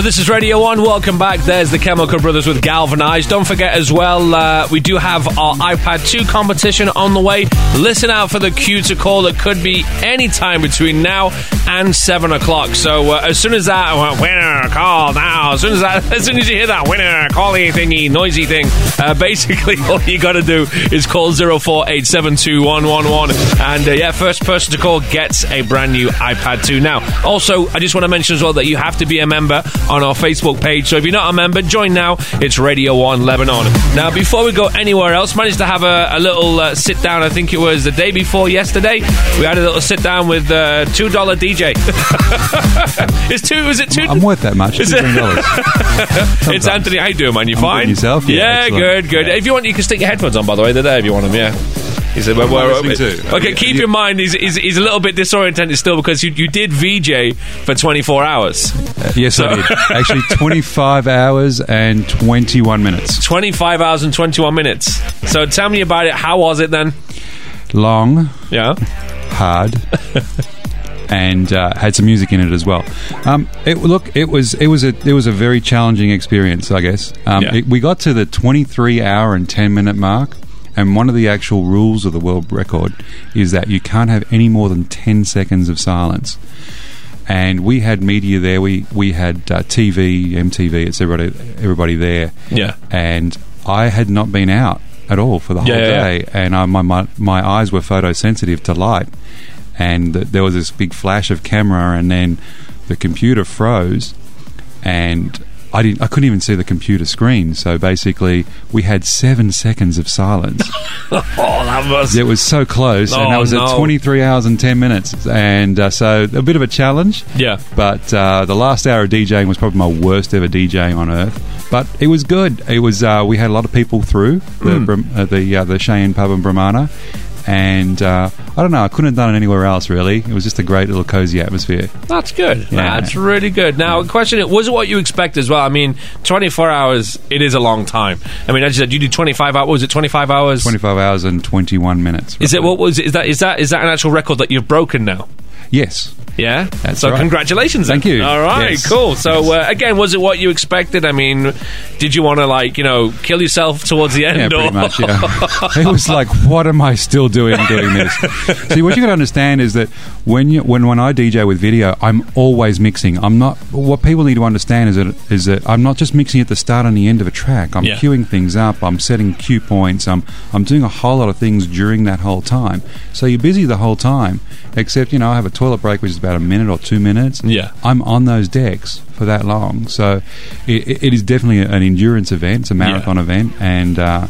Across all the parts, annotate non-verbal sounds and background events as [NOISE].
So this is Radio 1. Welcome back. There's the Chemical Brothers with Galvanized. Don't forget as well, uh, we do have our iPad 2 competition on the way. Listen out for the cue to call that could be any time between now and 7 o'clock. So uh, as soon as that, winner, call now. As soon as that, [LAUGHS] as soon as you hear that winner, calling thingy, noisy thing, uh, [LAUGHS] basically all you got to do is call 04872111. And uh, yeah, first person to call gets a brand new iPad 2. Now, also, I just want to mention as well that you have to be a member on our Facebook page. So if you're not a member, join now. It's Radio 1 Lebanon. Now, before we go anywhere else, managed to have a, a little uh, sit down. I think it was the day before yesterday. We had a little sit down with uh, $2 DJ. [LAUGHS] it's two, was it two? I'm worth that much. Is it- $2. [LAUGHS] it's Anthony. How you doing, man? You I'm fine? Yourself? Yeah, Yeah, good, good. If you want, you can stick your headphones on, by the way. They're there if you want them, yeah. He said, well, I well, to? Okay, keep in mind, he's, he's, he's a little bit disoriented still because you, you did VJ for 24 hours. Yes, I did. Actually, [LAUGHS] 25 hours and 21 minutes. 25 hours and 21 minutes. So tell me about it. How was it then? Long, Yeah. hard, [LAUGHS] and uh, had some music in it as well. Um, it, look, it was it was a it was a very challenging experience, I guess. Um, Yeah. it- we got to the 23 hour and 10 minute mark. And one of the actual rules of the world record is that you can't have any more than 10 seconds of silence. And we had media there. We we had uh, TV, MTV. It's everybody everybody there. Yeah. and I had not been out at all for the whole Yeah, yeah, day, and I, my, my my eyes were photosensitive to light, and th- there was this big flash of camera, and then the computer froze, and I didn't I couldn't even see the computer screen. So basically, we had seven seconds of silence. [LAUGHS] Oh, that was. it was so close, and Oh, that was no. at twenty three hours and ten minutes, and uh, so a bit of a challenge. Yeah. But uh, the last hour of DJing was probably my worst ever DJing on earth. But it was good. It was. Uh, we had a lot of people through the uh, the uh, the Cheyenne pub in Brummana, and uh, I don't know. I couldn't have done it anywhere else. Really, it was just a great little cozy atmosphere. That's good. Yeah. That's really good. Now, question: Was it what you expect as well? I mean, twenty-four hours. It is a long time. I mean, as you said, you did twenty-five hours. Was it twenty-five hours? Twenty five hours and twenty one minutes. Is it what was? Is that is that is that an actual record that you've broken now? Yes. Yeah. That's so right. congratulations. then. Thank you. All right. Yes. Cool. So uh, again, was it what you expected? I mean, did you want to like you know kill yourself towards the end? Yeah, or- pretty much. Yeah, [LAUGHS] it was like, what am I still doing doing this? [LAUGHS] See, what you got to understand is that when you when when I DJ with video, I'm always mixing. I'm not. What people need to understand is that is that I'm not just mixing at the start and the end of a track. I'm Yeah. queuing things up. I'm setting cue points. I'm I'm doing a whole lot of things during that whole time. So you're busy the whole time. Except you know, I have a toilet break which is about a minute or two minutes. Yeah. I'm on those decks for that long. So it, it is definitely an endurance event. It's a marathon event, and uh,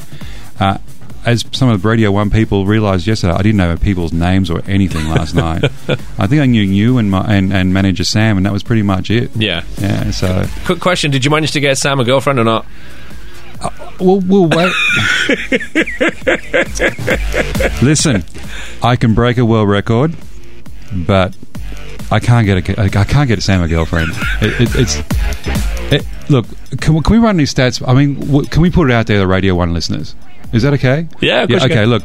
uh, as some of the Radio One people realised yesterday, I didn't know people's names or anything last [LAUGHS] night. I think I knew you and my and, and manager Sam, and that was pretty much it. Yeah. Yeah. So Quick question: Did you manage to get Sam a girlfriend or not? we'll, we'll wait. [LAUGHS] Listen, I can break a world record, but I can't get a I can't get Sam a girlfriend. It, it, it's it, look. Can, we- can we run these stats? I mean, w- can we put it out there, the Radio One listeners? Is that okay? Yeah, of course okay. Look,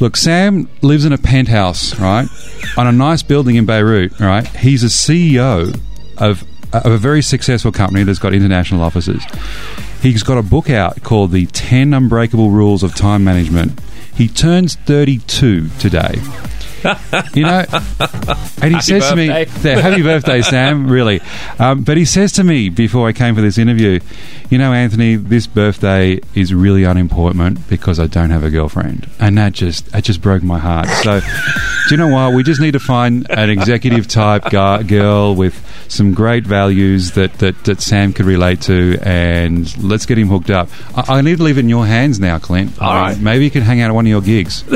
look. Sam lives in a penthouse, right, on a nice building in Beirut. Right. He's a CEO of of a very successful company that's got international offices. He's got a book out called The 10 Unbreakable Rules of Time Management. He turns 32 today. You know, and he Happy says to me, birthday. "Yeah, "Happy birthday, Sam!" [LAUGHS] Really, um, but he says to me before I came for this interview, "You know, Anthony, this birthday is really unimportant because I don't have a girlfriend," and that just that just broke my heart. So, [LAUGHS] do you know what? We just need to find an executive type girl with some great values that, that, that Sam could relate to, and let's get him hooked up. I, I need to leave it in your hands now, Clint. All Uh, right. maybe you can hang out at one of your gigs. [LAUGHS]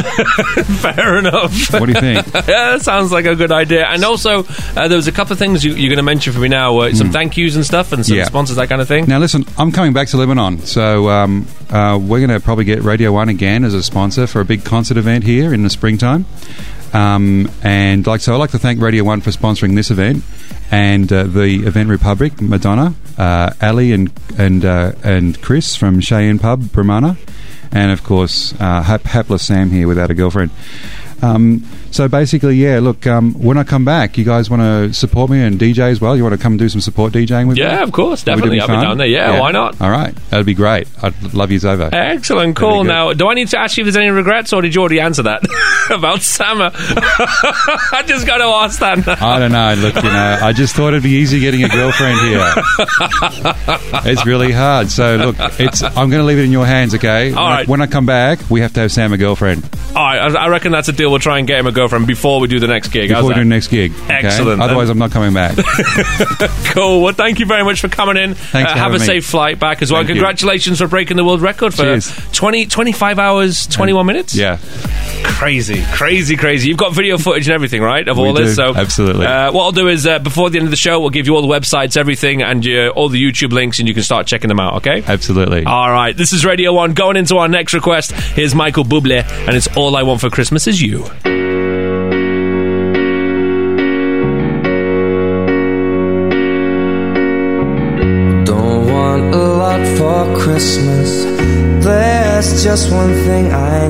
Fair enough. What do you think? [LAUGHS] yeah, that sounds like a good idea. And also, uh, there was a couple of things you, you're going to mention for me now. Uh, some thank yous and stuff, and some. Yeah. sponsors, that kind of thing. Now, listen, I'm coming back to Lebanon, so um, uh, we're going to probably get Radio One again as a sponsor for a big concert event here in the springtime. Um, and like so, I'd like to thank Radio One for sponsoring this event and uh, the Event Republic, Madonna, uh, Ali, and and uh, and Chris from Cheyenne Pub, Brummana, and of course, uh, hap- hapless Sam here without a girlfriend. Um, So basically, yeah. Look, um, when I come back, you guys want to support me and DJ as well. You want to come do some support DJing with me? Yeah, of course, definitely. I'll be down there. Yeah, why not? All right, that'd be great. I'd love yous over. Excellent, cool. Now, do I need to ask you if there's any regrets, or did you already answer that [LAUGHS] about Sama? [LAUGHS] I just got to ask that. I don't know. Look, you know, I just thought it'd be easy getting a girlfriend here. [LAUGHS] it's really hard. So look, it's. I'm going to leave it in your hands, okay? All when, I, when I come back, we have to have Sam a girlfriend All right, I I reckon that's a deal. We'll try and get him a girlfriend before we do the next gig. How's before we do the next gig. okay? Excellent. Otherwise, I'm not coming back. [LAUGHS] Cool. Well, thank you very much for coming in. Thanks Uh, for have a having me. safe flight back as well. Thank you. Congratulations for breaking the world record for Cheers. 20, 25 hours, 21 minutes. yeah. Crazy, crazy, crazy. You've got video footage and everything, right, of We all this? do, So absolutely. Uh, what I'll do is uh, before the end of the show, we'll give you all the websites, everything, and uh, all the YouTube links, and you can start checking them out. Okay. Absolutely. All right, this is Radio 1. Going into our next request, here's Michael Bublé, and it's All I Want for Christmas Is You. Don't want a lot for Christmas. There's just one thing I